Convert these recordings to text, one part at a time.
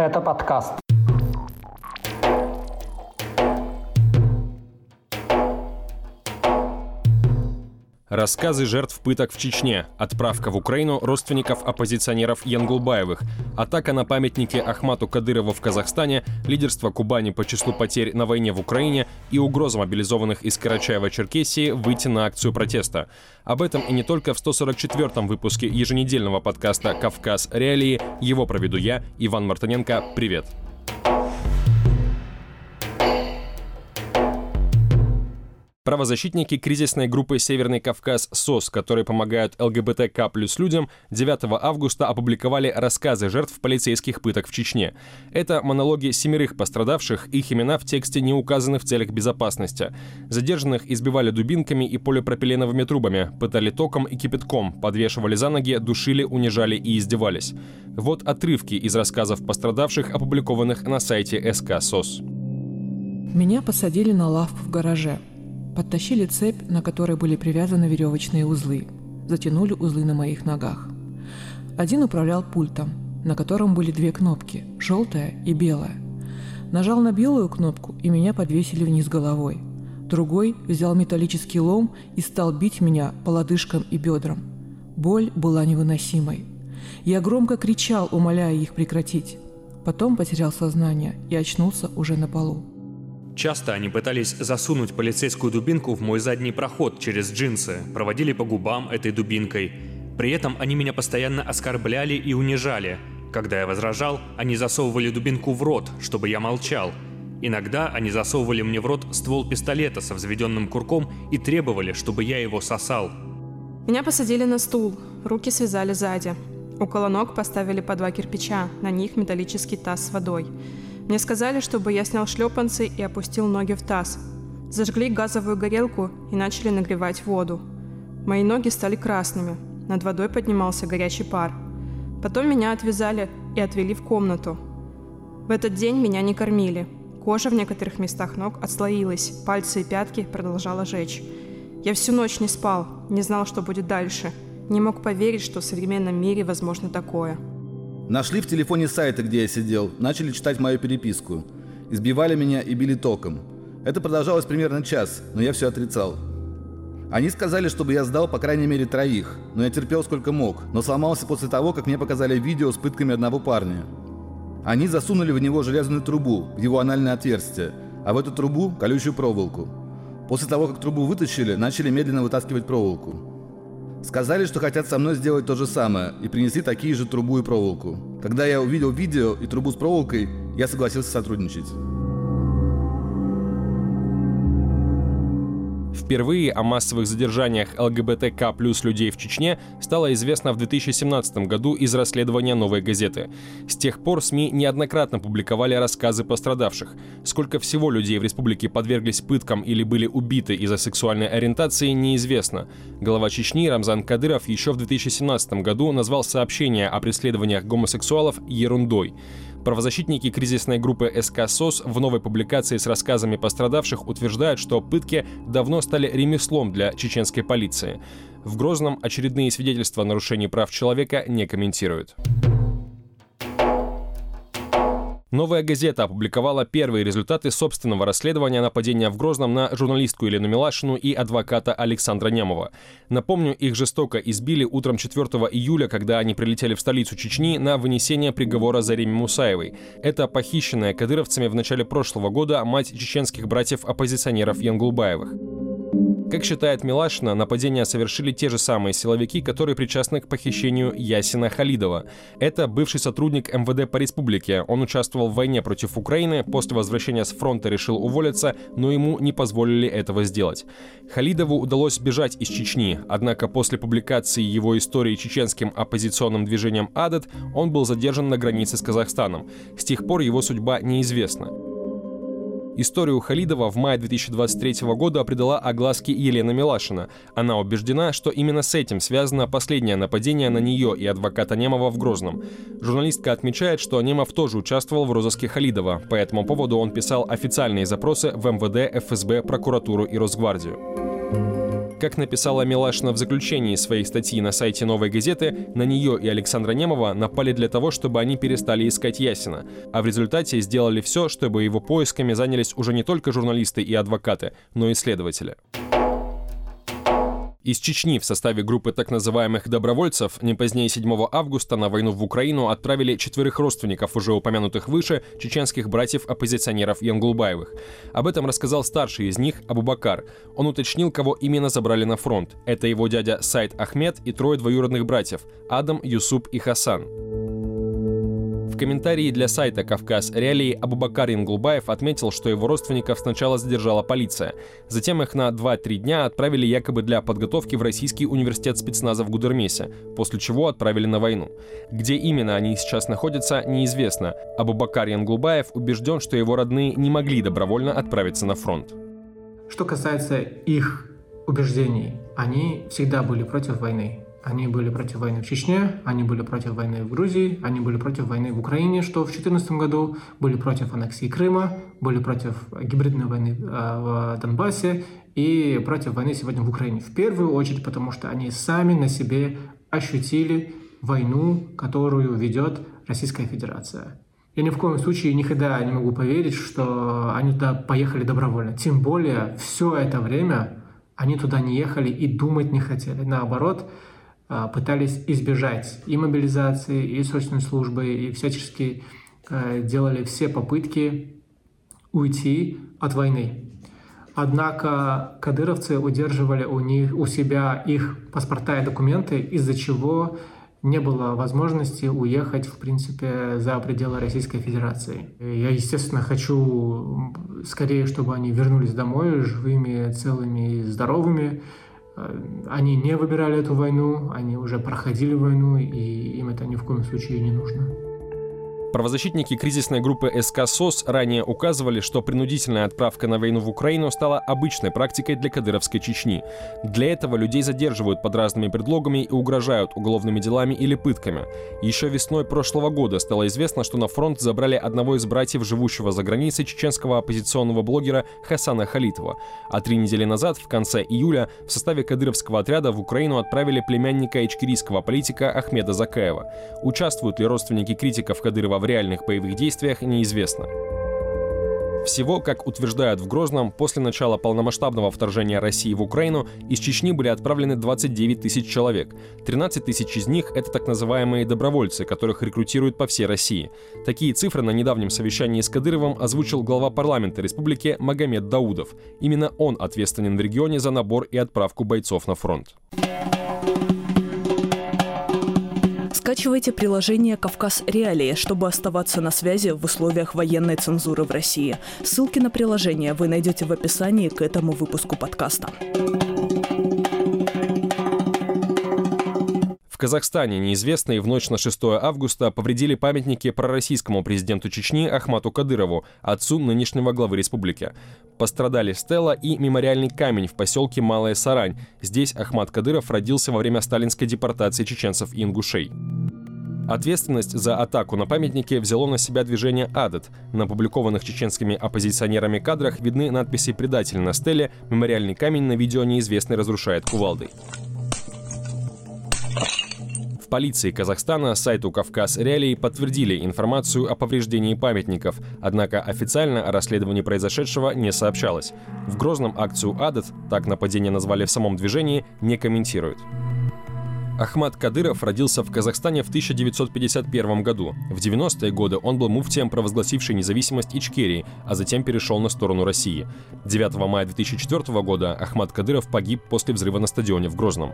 Это подкаст. Рассказы жертв пыток в Чечне, отправка в Украину родственников оппозиционеров Янгулбаевых, атака на памятники Ахмату Кадырову в Казахстане, лидерство Кубани по числу потерь на войне в Украине и угроза мобилизованных из Карачаева-Черкесии выйти на акцию протеста. Об этом и не только в 144-м выпуске еженедельного подкаста «Кавказ. Реалии». Его проведу я, Иван Мартыненко. Привет! Правозащитники кризисной группы «Северный Кавказ» СОС, которые помогают ЛГБТК плюс людям, 9 августа опубликовали рассказы жертв полицейских пыток в Чечне. Это монологи семерых пострадавших, их имена в тексте не указаны в целях безопасности. Задержанных избивали дубинками и полипропиленовыми трубами, пытали током и кипятком, подвешивали за ноги, душили, унижали и издевались. Вот отрывки из рассказов пострадавших, опубликованных на сайте СК СОС. Меня посадили на лавку в гараже – Подтащили цепь, на которой были привязаны веревочные узлы. Затянули узлы на моих ногах. Один управлял пультом, на котором были две кнопки – желтая и белая. Нажал на белую кнопку, и меня подвесили вниз головой. Другой взял металлический лом и стал бить меня по лодыжкам и бедрам. Боль была невыносимой. Я громко кричал, умоляя их прекратить. Потом потерял сознание и очнулся уже на полу. Часто они пытались засунуть полицейскую дубинку в мой задний проход через джинсы, проводили по губам этой дубинкой. При этом они меня постоянно оскорбляли и унижали. Когда я возражал, они засовывали дубинку в рот, чтобы я молчал. Иногда они засовывали мне в рот ствол пистолета со взведенным курком и требовали, чтобы я его сосал. Меня посадили на стул, руки связали сзади. Около ног поставили по два кирпича, на них металлический таз с водой. Мне сказали, чтобы я снял шлепанцы и опустил ноги в таз. Зажгли газовую горелку и начали нагревать воду. Мои ноги стали красными, над водой поднимался горячий пар. Потом меня отвязали и отвели в комнату. В этот день меня не кормили. Кожа в некоторых местах ног отслоилась, пальцы и пятки продолжала жечь. Я всю ночь не спал, не знал, что будет дальше. Не мог поверить, что в современном мире возможно такое. Нашли в телефоне сайты, где я сидел, начали читать мою переписку. Избивали меня и били током. Это продолжалось примерно час, но я все отрицал. Они сказали, чтобы я сдал по крайней мере троих, но я терпел сколько мог, но сломался после того, как мне показали видео с пытками одного парня. Они засунули в него железную трубу, в его анальное отверстие, а в эту трубу – колючую проволоку. После того, как трубу вытащили, начали медленно вытаскивать проволоку. Сказали, что хотят со мной сделать то же самое, и принесли такие же трубу и проволоку. Когда я увидел видео и трубу с проволокой, я согласился сотрудничать. Впервые о массовых задержаниях ЛГБТК плюс людей в Чечне стало известно в 2017 году из расследования «Новой газеты». С тех пор СМИ неоднократно публиковали рассказы пострадавших. Сколько всего людей в республике подверглись пыткам или были убиты из-за сексуальной ориентации, неизвестно. Глава Чечни Рамзан Кадыров еще в 2017 году назвал сообщение о преследованиях гомосексуалов ерундой. Правозащитники кризисной группы СК СОС в новой публикации с рассказами пострадавших утверждают, что пытки давно стали ремеслом для чеченской полиции. В Грозном очередные свидетельства нарушений прав человека не комментируют. Новая газета опубликовала первые результаты собственного расследования нападения в Грозном на журналистку Елену Милашину и адвоката Александра Нямова. Напомню, их жестоко избили утром 4 июля, когда они прилетели в столицу Чечни на вынесение приговора Зареме Мусаевой. Это похищенная кадыровцами в начале прошлого года мать чеченских братьев-оппозиционеров Янгулбаевых. Как считает Милашина, нападение совершили те же самые силовики, которые причастны к похищению Ясина Халидова. Это бывший сотрудник МВД по республике. Он участвовал в войне против Украины, после возвращения с фронта решил уволиться, но ему не позволили этого сделать. Халидову удалось бежать из Чечни, однако после публикации его истории чеченским оппозиционным движением «Адет» он был задержан на границе с Казахстаном. С тех пор его судьба неизвестна. Историю Халидова в мае 2023 года придала огласке Елена Милашина. Она убеждена, что именно с этим связано последнее нападение на нее и адвоката Немова в Грозном. Журналистка отмечает, что Немов тоже участвовал в розыске Халидова. По этому поводу он писал официальные запросы в МВД, ФСБ, прокуратуру и Росгвардию. Как написала Милашина в заключении своей статьи на сайте «Новой газеты», на нее и Александра Немова напали для того, чтобы они перестали искать Ясина. А в результате сделали все, чтобы его поисками занялись уже не только журналисты и адвокаты, но и следователи. Из Чечни в составе группы так называемых добровольцев не позднее 7 августа на войну в Украину отправили четверых родственников уже упомянутых выше чеченских братьев-оппозиционеров Янгулбаевых. Об этом рассказал старший из них Абубакар. Он уточнил, кого именно забрали на фронт. Это его дядя Сайд Ахмед и трое двоюродных братьев – Адам, Юсуп и Хасан комментарии для сайта «Кавказ Реалии» Абубакар Ингулбаев отметил, что его родственников сначала задержала полиция. Затем их на 2-3 дня отправили якобы для подготовки в Российский университет спецназа в Гудермесе, после чего отправили на войну. Где именно они сейчас находятся, неизвестно. Абубакар Ингулбаев убежден, что его родные не могли добровольно отправиться на фронт. Что касается их убеждений, они всегда были против войны. Они были против войны в Чечне, они были против войны в Грузии, они были против войны в Украине, что в 2014 году, были против аннексии Крыма, были против гибридной войны э, в Донбассе и против войны сегодня в Украине. В первую очередь, потому что они сами на себе ощутили войну, которую ведет Российская Федерация. Я ни в коем случае никогда не могу поверить, что они туда поехали добровольно. Тем более, все это время они туда не ехали и думать не хотели. Наоборот, пытались избежать и мобилизации, и срочной службы, и всячески а, делали все попытки уйти от войны. Однако кадыровцы удерживали у, них, у себя их паспорта и документы, из-за чего не было возможности уехать, в принципе, за пределы Российской Федерации. Я, естественно, хочу скорее, чтобы они вернулись домой живыми, целыми и здоровыми, они не выбирали эту войну, они уже проходили войну, и им это ни в коем случае не нужно. Правозащитники кризисной группы СК СОС ранее указывали, что принудительная отправка на войну в Украину стала обычной практикой для кадыровской Чечни. Для этого людей задерживают под разными предлогами и угрожают уголовными делами или пытками. Еще весной прошлого года стало известно, что на фронт забрали одного из братьев, живущего за границей, чеченского оппозиционного блогера Хасана Халитова. А три недели назад, в конце июля, в составе кадыровского отряда в Украину отправили племянника ичкерийского политика Ахмеда Закаева. Участвуют ли родственники критиков Кадырова в реальных боевых действиях неизвестно. Всего, как утверждают в Грозном, после начала полномасштабного вторжения России в Украину из Чечни были отправлены 29 тысяч человек. 13 тысяч из них — это так называемые добровольцы, которых рекрутируют по всей России. Такие цифры на недавнем совещании с Кадыровым озвучил глава парламента республики Магомед Даудов. Именно он ответственен в регионе за набор и отправку бойцов на фронт. Скачивайте приложение «Кавказ Реалии», чтобы оставаться на связи в условиях военной цензуры в России. Ссылки на приложение вы найдете в описании к этому выпуску подкаста. Казахстане неизвестные в ночь на 6 августа повредили памятники пророссийскому президенту Чечни Ахмату Кадырову, отцу нынешнего главы республики. Пострадали стела и мемориальный камень в поселке Малая Сарань. Здесь Ахмат Кадыров родился во время сталинской депортации чеченцев и ингушей. Ответственность за атаку на памятники взяло на себя движение «Адет». На опубликованных чеченскими оппозиционерами кадрах видны надписи «Предатель» на стеле, мемориальный камень на видео неизвестный разрушает кувалдой. В полиции Казахстана сайту «Кавказ Реалии» подтвердили информацию о повреждении памятников, однако официально о расследовании произошедшего не сообщалось. В Грозном акцию «Адет», так нападение назвали в самом движении, не комментируют. Ахмад Кадыров родился в Казахстане в 1951 году. В 90-е годы он был муфтием, провозгласившей независимость Ичкерии, а затем перешел на сторону России. 9 мая 2004 года Ахмад Кадыров погиб после взрыва на стадионе в Грозном.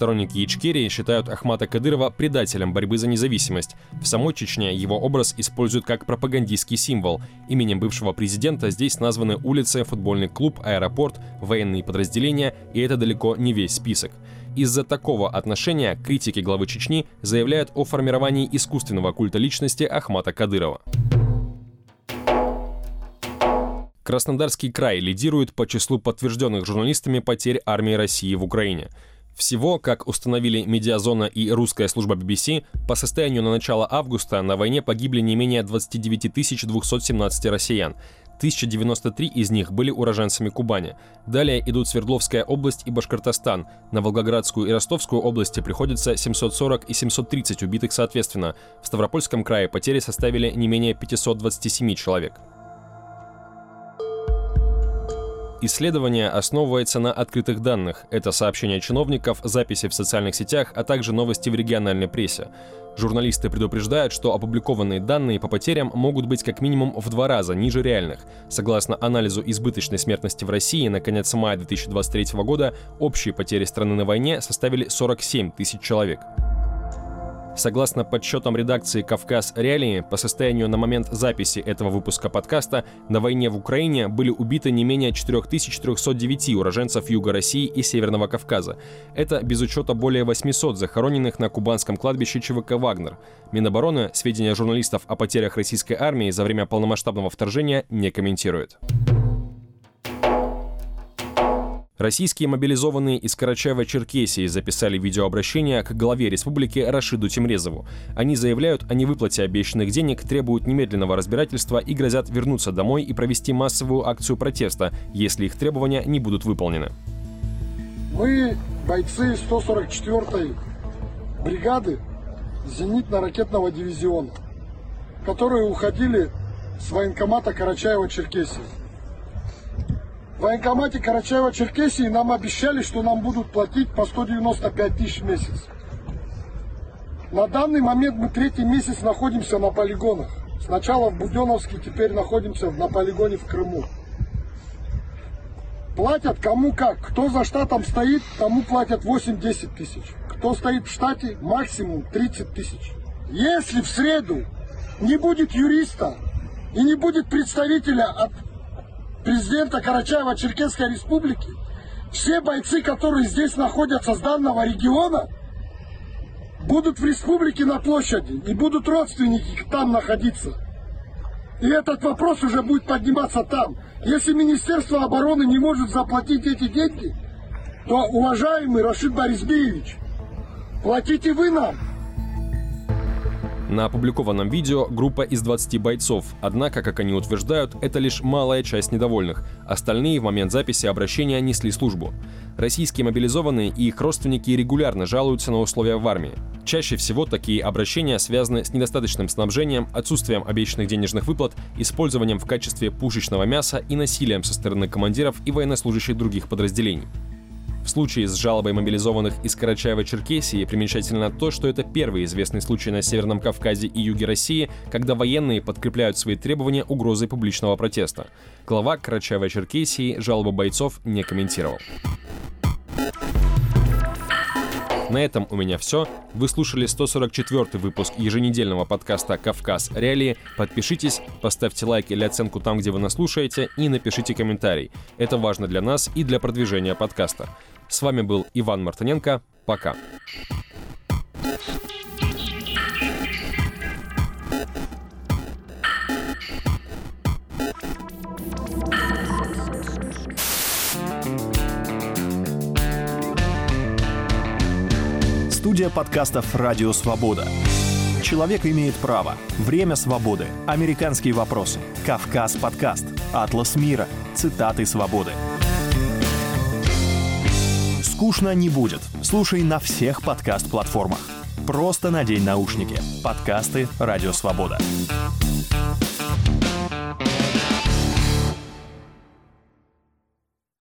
Сторонники Ичкерии считают Ахмата Кадырова предателем борьбы за независимость. В самой Чечне его образ используют как пропагандистский символ. Именем бывшего президента здесь названы улицы, футбольный клуб, аэропорт, военные подразделения, и это далеко не весь список. Из-за такого отношения критики главы Чечни заявляют о формировании искусственного культа личности Ахмата Кадырова. Краснодарский край лидирует по числу подтвержденных журналистами потерь армии России в Украине. Всего, как установили Медиазона и русская служба BBC, по состоянию на начало августа на войне погибли не менее 29 217 россиян. 1093 из них были уроженцами Кубани. Далее идут Свердловская область и Башкортостан. На Волгоградскую и Ростовскую области приходится 740 и 730 убитых соответственно. В Ставропольском крае потери составили не менее 527 человек. Исследование основывается на открытых данных. Это сообщения чиновников, записи в социальных сетях, а также новости в региональной прессе. Журналисты предупреждают, что опубликованные данные по потерям могут быть как минимум в два раза ниже реальных. Согласно анализу избыточной смертности в России на конец мая 2023 года, общие потери страны на войне составили 47 тысяч человек. Согласно подсчетам редакции «Кавказ Реалии», по состоянию на момент записи этого выпуска подкаста, на войне в Украине были убиты не менее 4309 уроженцев Юга России и Северного Кавказа. Это без учета более 800 захороненных на кубанском кладбище ЧВК «Вагнер». Минобороны сведения журналистов о потерях российской армии за время полномасштабного вторжения не комментирует. Российские мобилизованные из Карачаева-Черкесии записали видеообращение к главе республики Рашиду Тимрезову. Они заявляют о невыплате обещанных денег, требуют немедленного разбирательства и грозят вернуться домой и провести массовую акцию протеста, если их требования не будут выполнены. Мы, бойцы 144-й бригады зенитно-ракетного дивизиона, которые уходили с военкомата Карачаева-Черкесии. В военкомате Карачаева-Черкесии нам обещали, что нам будут платить по 195 тысяч в месяц. На данный момент мы третий месяц находимся на полигонах. Сначала в Буденовске, теперь находимся на полигоне в Крыму. Платят кому как. Кто за штатом стоит, тому платят 8-10 тысяч. Кто стоит в штате, максимум 30 тысяч. Если в среду не будет юриста и не будет представителя от президента Карачаева-Черкесской республики, все бойцы, которые здесь находятся с данного региона, будут в республике на площади и будут родственники там находиться. И этот вопрос уже будет подниматься там. Если Министерство обороны не может заплатить эти деньги, то, уважаемый Рашид Борисбеевич, платите вы нам. На опубликованном видео группа из 20 бойцов, однако, как они утверждают, это лишь малая часть недовольных. Остальные в момент записи обращения несли службу. Российские мобилизованные и их родственники регулярно жалуются на условия в армии. Чаще всего такие обращения связаны с недостаточным снабжением, отсутствием обещанных денежных выплат, использованием в качестве пушечного мяса и насилием со стороны командиров и военнослужащих других подразделений. В случае с жалобой мобилизованных из Карачаева-Черкесии примечательно то, что это первый известный случай на Северном Кавказе и юге России, когда военные подкрепляют свои требования угрозой публичного протеста. Глава Карачаева-Черкесии жалобу бойцов не комментировал. На этом у меня все. Вы слушали 144 выпуск еженедельного подкаста «Кавказ. Реалии». Подпишитесь, поставьте лайк или оценку там, где вы нас слушаете, и напишите комментарий. Это важно для нас и для продвижения подкаста. С вами был Иван Мартыненко. Пока. Студия подкастов «Радио Свобода». Человек имеет право. Время свободы. Американские вопросы. Кавказ подкаст. Атлас мира. Цитаты свободы. Скучно не будет. Слушай на всех подкаст-платформах. Просто надень наушники. Подкасты «Радио Свобода».